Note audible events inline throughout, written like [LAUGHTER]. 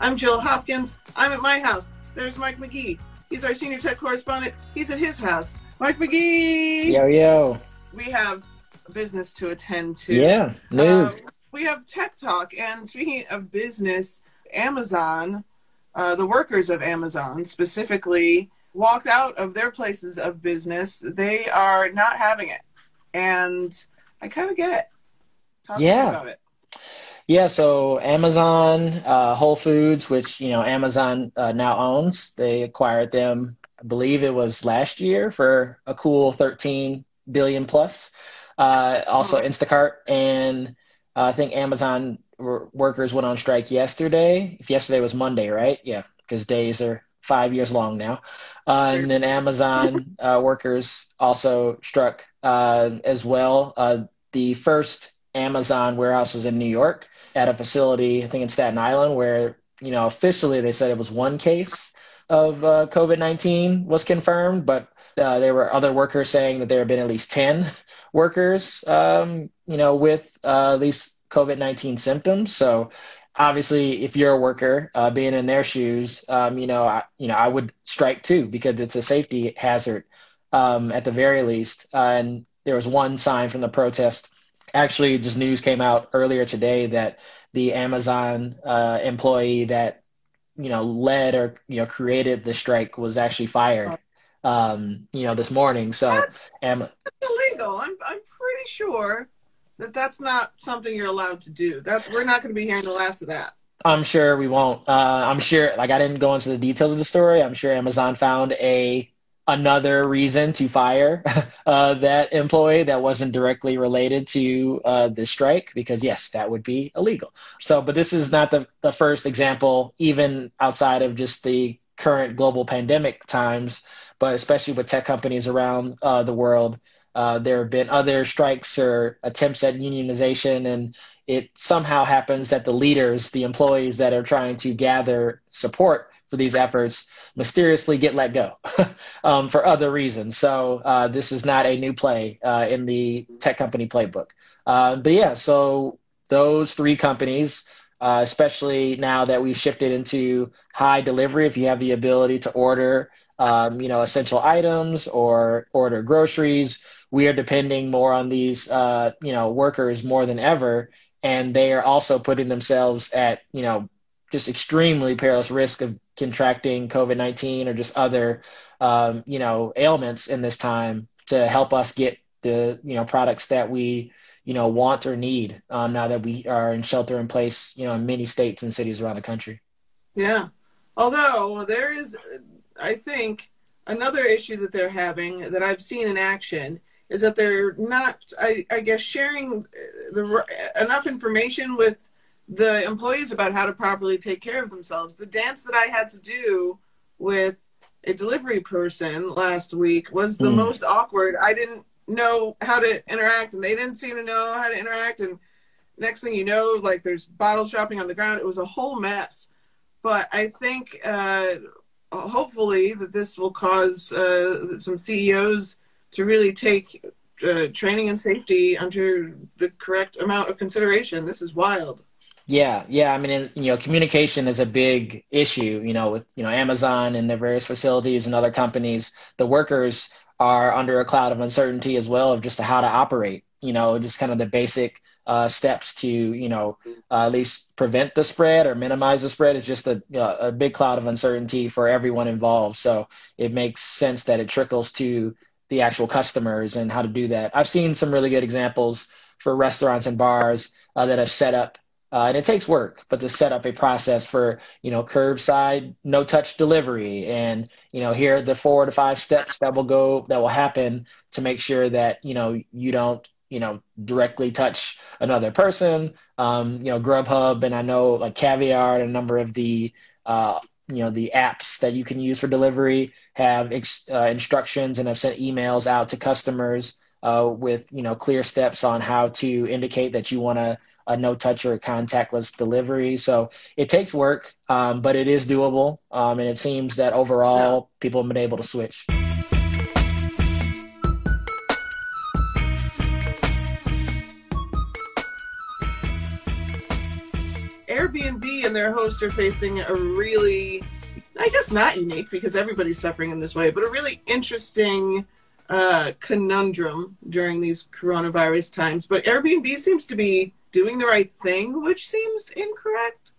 I'm Jill Hopkins. I'm at my house. There's Mike McGee. He's our senior tech correspondent. He's at his house. Mike McGee. Yo, yo. We have business to attend to. Yeah. Uh, we have tech talk. And speaking of business, Amazon, uh, the workers of Amazon specifically, walked out of their places of business. They are not having it. And I kind of get it. Talk Yeah. about it. Yeah, so Amazon, uh, Whole Foods, which you know Amazon uh, now owns, they acquired them. I believe it was last year for a cool 13 billion plus. Uh, also Oh. Instacart and uh, I think Amazon wor- workers went on strike yesterday. If yesterday was Monday, right? Yeah, because days are five years long now. Uh, and then Amazon [LAUGHS] uh, workers also struck uh, as well. Uh, the first Amazon warehouse was in New York at a facility, I think in Staten Island, where you know officially they said it was one case of uh, COVID nineteen was confirmed, but uh, there were other workers saying that there had been at least ten [LAUGHS] workers, um, you know, with uh, at least COVID nineteen symptoms. So obviously, if you're a worker, uh, being in their shoes, um, you know, I, you know, I would strike too because it's a safety hazard um, at the very least. Uh, and there was one sign from the protest. Actually, just news came out earlier today that the Amazon uh, employee that you know led or you know created the strike was actually fired. Um, you know, this morning. So, That's Am- illegal. I'm, I'm pretty sure that that's not something you're allowed to do. That's We're not going to be hearing the last of that. I'm sure we won't. Uh, I'm sure, like I didn't go into the details of the story. I'm sure Amazon found a another reason to fire [LAUGHS] uh, that employee that wasn't directly related to uh, the strike, because yes, that would be illegal. So, but this is not the the first example, even outside of just the current global pandemic times, but especially with tech companies around uh, the world. Uh, there have been other strikes or attempts at unionization, and it somehow happens that the leaders, the employees that are trying to gather support for these efforts, mysteriously get let go [LAUGHS] um, for other reasons. So uh, this is not a new play uh, in the tech company playbook. Uh, but yeah, so those three companies, uh, especially now that we've shifted into high delivery, if you have the ability to order, um, you know, essential items or order groceries, we are depending more on these, uh, you know, workers more than ever, and they are also putting themselves at, you know, just extremely perilous risk of contracting COVID nineteen or just other, um, you know, ailments in this time to help us get the, you know, products that we, you know, want or need um, now that we are in shelter in place, you know, in many states and cities around the country. Yeah. Although there is, I think, another issue that they're having that I've seen in action is that they're not, I, I guess, sharing the enough information with the employees about how to properly take care of themselves. The dance that I had to do with a delivery person last week was the Mm. most awkward. I didn't know how to interact, and they didn't seem to know how to interact. And next thing you know, like there's bottles dropping on the ground. It was a whole mess. But I think uh, hopefully that this will cause uh, some CEOs to really take uh, training and safety under the correct amount of consideration. This is wild. Yeah, yeah. I mean, you know, communication is a big issue, you know, with, you know, Amazon and their various facilities and other companies. The workers are under a cloud of uncertainty as well of just how to operate, you know, just kind of the basic uh, steps to, you know, uh, at least prevent the spread or minimize the spread. is just a, a big cloud of uncertainty for everyone involved. So it makes sense that it trickles to the actual customers and how to do that. I've seen some really good examples for restaurants and bars uh, that have set up uh, and it takes work, but to set up a process for you know curbside no touch delivery, and you know here are the four to five steps that will go that will happen to make sure that you know you don't you know directly touch another person. Um, you know Grubhub and I know like Caviar and a number of the uh, you know the apps that you can use for delivery have ex- uh, instructions and have sent emails out to customers uh, with you know clear steps on how to indicate that you want to a no touch or contactless delivery. So it takes work, um, but it is doable. Um, and it seems that overall people have been able to switch. And their hosts are facing a really, I guess not unique because everybody's suffering in this way, but a really interesting uh, conundrum during these coronavirus times. But Airbnb seems to be doing the right thing, which seems incorrect.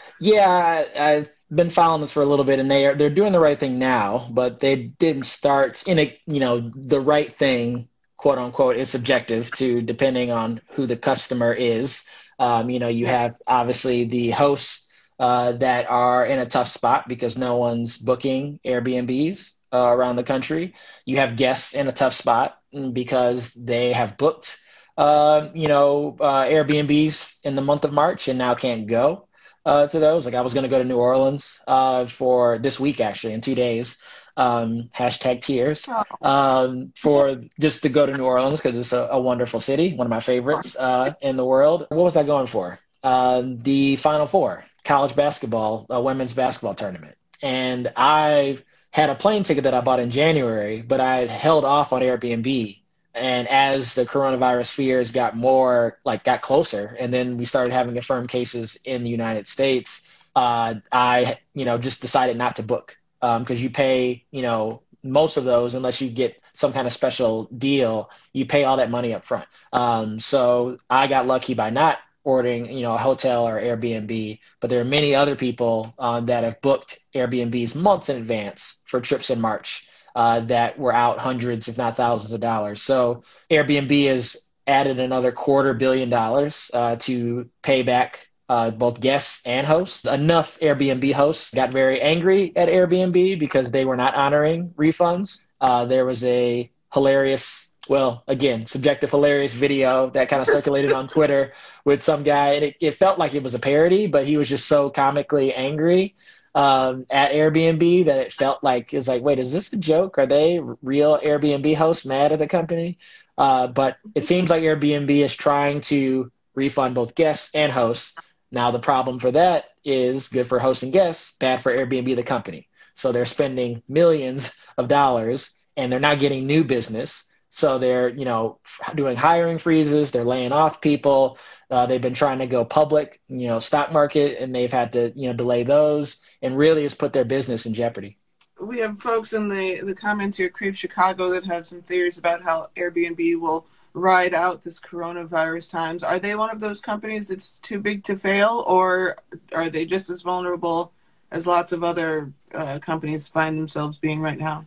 [LAUGHS] yeah, I've been following this for a little bit, and they are they're doing the right thing now, but they didn't start in a you know the right thing quote unquote is subjective to depending on who the customer is. Um, you know, you have obviously the hosts uh, that are in a tough spot because no one's booking Airbnbs uh, around the country. You have guests in a tough spot because they have booked, uh, you know, uh, Airbnbs in the month of March and now can't go uh, to those. Like I was going to go to New Orleans uh, for this week, actually, in two days. Um, hashtag tears oh. um, for just to go to New Orleans because it's a, a, wonderful city, one of my favorites uh, in the world. What was I going for? Uh, the Final Four, college basketball, a women's basketball tournament, and I had a plane ticket that I bought in January, but I had held off on Airbnb and as the coronavirus fears got more like got closer and then we started having confirmed cases in the united states uh, i you know just decided not to book because um, you pay you know most of those unless you get some kind of special deal you pay all that money up front um, so i got lucky by not ordering you know a hotel or airbnb but there are many other people uh, that have booked airbnbs months in advance for trips in march uh, that were out hundreds, if not thousands of dollars. So Airbnb has added another quarter billion dollars uh, to pay back uh, both guests and hosts. Enough Airbnb hosts got very angry at Airbnb because they were not honoring refunds. Uh, there was a hilarious well, again, subjective, hilarious video that kind of circulated on Twitter with some guy, and it, it, felt like it was a parody, but he was just so comically angry um, at Airbnb that it felt like it's like, wait, is this a joke? Are they real Airbnb hosts mad at the company? Uh, but it seems like Airbnb is trying to refund both guests and hosts. Now the problem for that is good for hosts and guests, bad for Airbnb the company. So they're spending millions of dollars and they're not getting new business. So they're, you know, doing hiring freezes. They're laying off people. Uh, they've been trying to go public, you know, stock market, and they've had to, you know, delay those, and really has put their business in jeopardy. We have folks in the the comments here, Crave Chicago, that have some theories about how Airbnb will ride out this coronavirus times. Are they one of those companies that's too big to fail, or are they just as vulnerable as lots of other uh, companies find themselves being right now?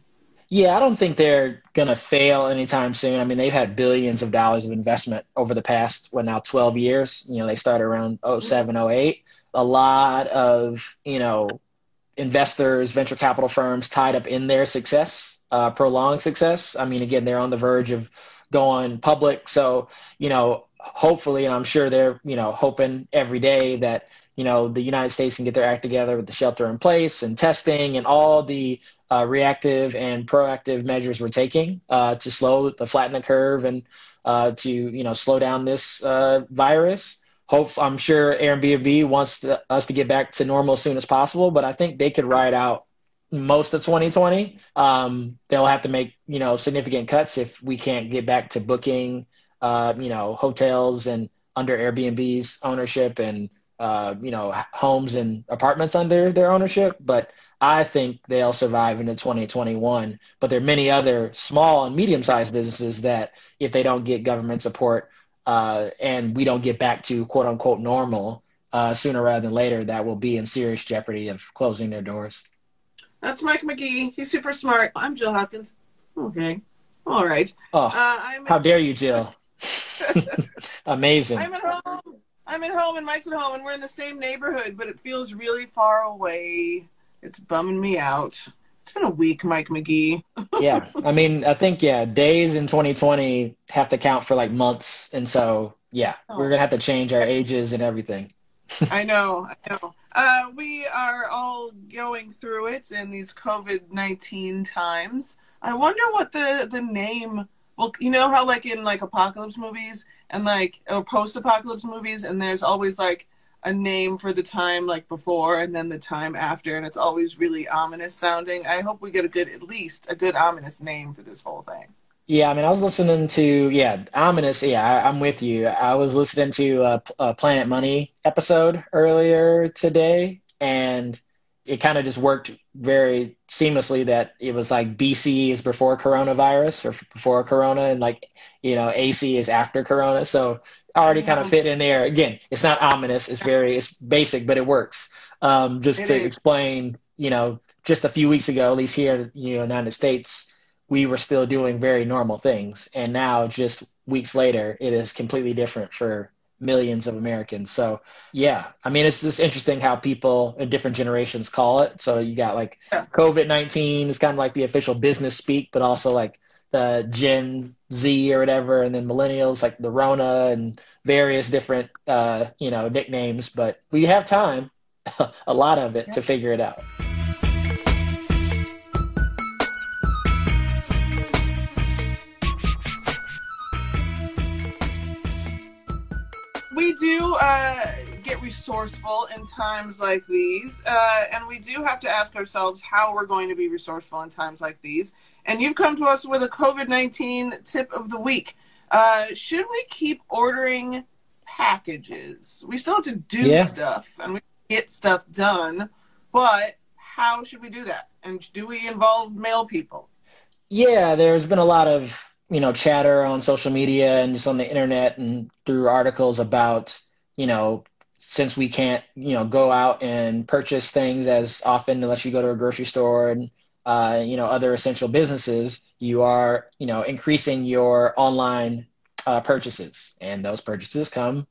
Yeah, I don't think they're going to fail anytime soon. I mean, they've had billions of dollars of investment over the past, what now, 12 years. You know, they started around 07, 08. A lot of, you know, investors, venture capital firms tied up in their success, uh, prolonged success. I mean, again, they're on the verge of going public. So, you know, hopefully, and I'm sure they're, you know, hoping every day that you know the United States can get their act together with the shelter in place and testing and all the uh, reactive and proactive measures we're taking uh, to slow the flatten the curve and uh, to you know slow down this uh, virus. Hope I'm sure Airbnb wants to, us to get back to normal as soon as possible, but I think they could ride out most of 2020. Um, they'll have to make you know significant cuts if we can't get back to booking uh, you know hotels and under Airbnb's ownership and uh, you know homes and apartments under their ownership, but I think they'll survive into 2021. But there are many other small and medium sized businesses that, if they don't get government support uh, and we don't get back to quote unquote normal uh, sooner rather than later, that will be in serious jeopardy of closing their doors. That's Mike McGee. He's super smart. I'm Jill Hopkins. Okay. All right. Oh, uh, how dare you, Jill? [LAUGHS] Amazing. I'm at home. I'm at home and Mike's at home and we're in the same neighborhood, but it feels really far away. It's bumming me out. It's been a week, Mike McGee. [LAUGHS] yeah. I mean, I think, yeah, days in 2020 have to count for like months. And so, yeah, oh. we're going to have to change our ages and everything. [LAUGHS] I know. I know. Uh, we are all going through it in these COVID 19 times. I wonder what the, the name, well, you know how, like, in like apocalypse movies and like, or post apocalypse movies, and there's always like, a name for the time like before and then the time after and it's always really ominous sounding i hope we get a good at least a good ominous name for this whole thing Yeah, I mean, I was listening to yeah, ominous. Yeah, I, I'm with you. I was listening to a, a Planet Money episode earlier today, and it kind of just worked very seamlessly. That it was like BC is before coronavirus or before Corona, and like you know AC is after Corona. So already kind of fit in there. Again, it's not ominous. It's very it's basic, but it works. Um, just it to is. explain, you know, just a few weeks ago, at least here in the United States we were still doing very normal things. And now, just weeks later, it is completely different for millions of Americans. So, yeah, I mean, it's just interesting how people in different generations call it. So, you got like COVID 19 is kind of like the official business speak, but also like the Gen Z or whatever, and then millennials like the Rona and various different, uh, you know, nicknames. But we have time, [LAUGHS] a lot of it, to figure it out. Do uh, get resourceful in times like these, uh, and we do have to ask ourselves how we're going to be resourceful in times like these. And you've come to us with a COVID 19 tip of the week. Uh, should we keep ordering packages? We still have to do yeah. stuff and we get stuff done, but how should we do that? And do we involve mail people? Yeah, there's been a lot of you know chatter on social media and just on the internet and through articles about you know since we can't you know go out and purchase things as often unless you go to a grocery store and uh, you know other essential businesses you are you know increasing your online uh, purchases. And those purchases come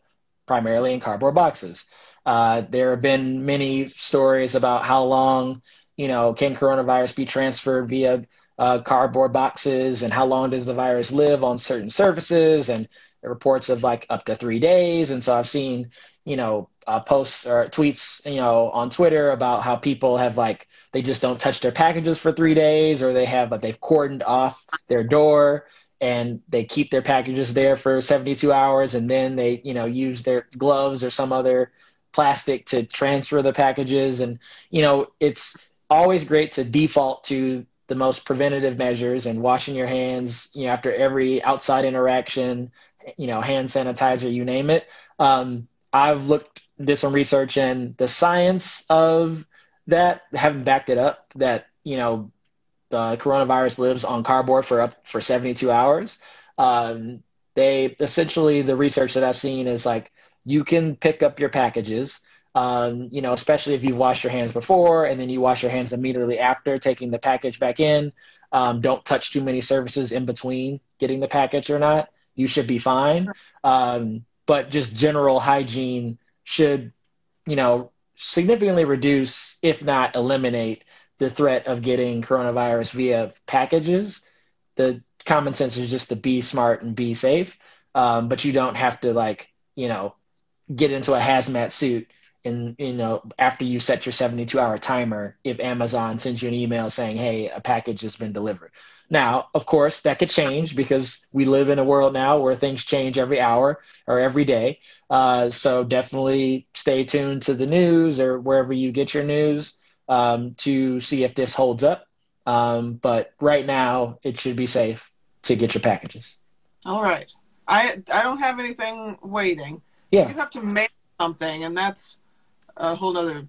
primarily in cardboard boxes. Uh, there have been many stories about how long you know can coronavirus be transferred via uh, cardboard boxes and how long does the virus live on certain surfaces and reports of like up to three days. And so I've seen, you know, uh, posts or tweets, you know, on Twitter about how people have like, they just don't touch their packages for three days or they have, but they've cordoned off their door and they keep their packages there for 72 hours and then they, you know, use their gloves or some other plastic to transfer the packages. And, you know, it's always great to default to the most preventative measures and washing your hands, you know, after every outside interaction, you know, hand sanitizer, you name it. Um, I've looked, did some research and the science of that, haven't backed it up that, you know, uh, coronavirus lives on cardboard for up for 72 hours. Um, they essentially, the research that I've seen is like, you can pick up your packages um, you know, especially if you've washed your hands before and then you wash your hands immediately after taking the package back in. Um, don't touch too many surfaces in between getting the package or not. You should be fine. Um, but just general hygiene should, you know, significantly reduce, if not eliminate, the threat of getting coronavirus via packages. The common sense is just to be smart and be safe. Um, but you don't have to like, you know, get into a hazmat suit in you know after you set your 72 hour timer if amazon sends you an email saying hey a package has been delivered. Now of course that could change because we live in a world now where things change every hour or every day. Uh, so definitely stay tuned to the news or wherever you get your news um, to see if this holds up. Um, but right now it should be safe to get your packages. All right. I i don't have anything waiting. Yeah. You have to make something and that's a whole other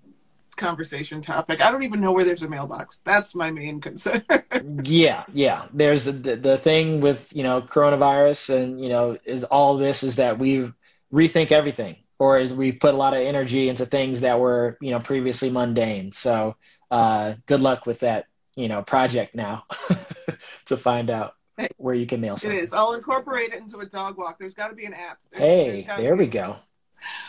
conversation topic. I don't even know where there's a mailbox. That's my main concern. [LAUGHS] yeah, yeah. There's the, the thing with you know coronavirus, and you know is all this is that we've rethink everything, or is we put a lot of energy into things that were you know previously mundane. So uh, good luck with that you know project now [LAUGHS] to find out where you can mail something. It is. I'll incorporate it into a dog walk. There's got to be an app. There's, hey, there's there we go.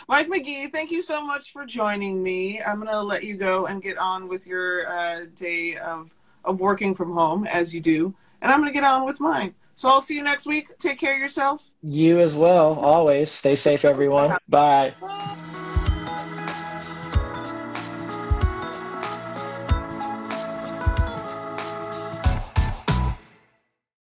Mike McGee, thank you so much for joining me. I'm going to let you go and get on with your uh, day of, of working from home as you do. And I'm going to get on with mine. So I'll see you next week. Take care of yourself. You as well. Always. Stay safe, everyone. Bye. Bye.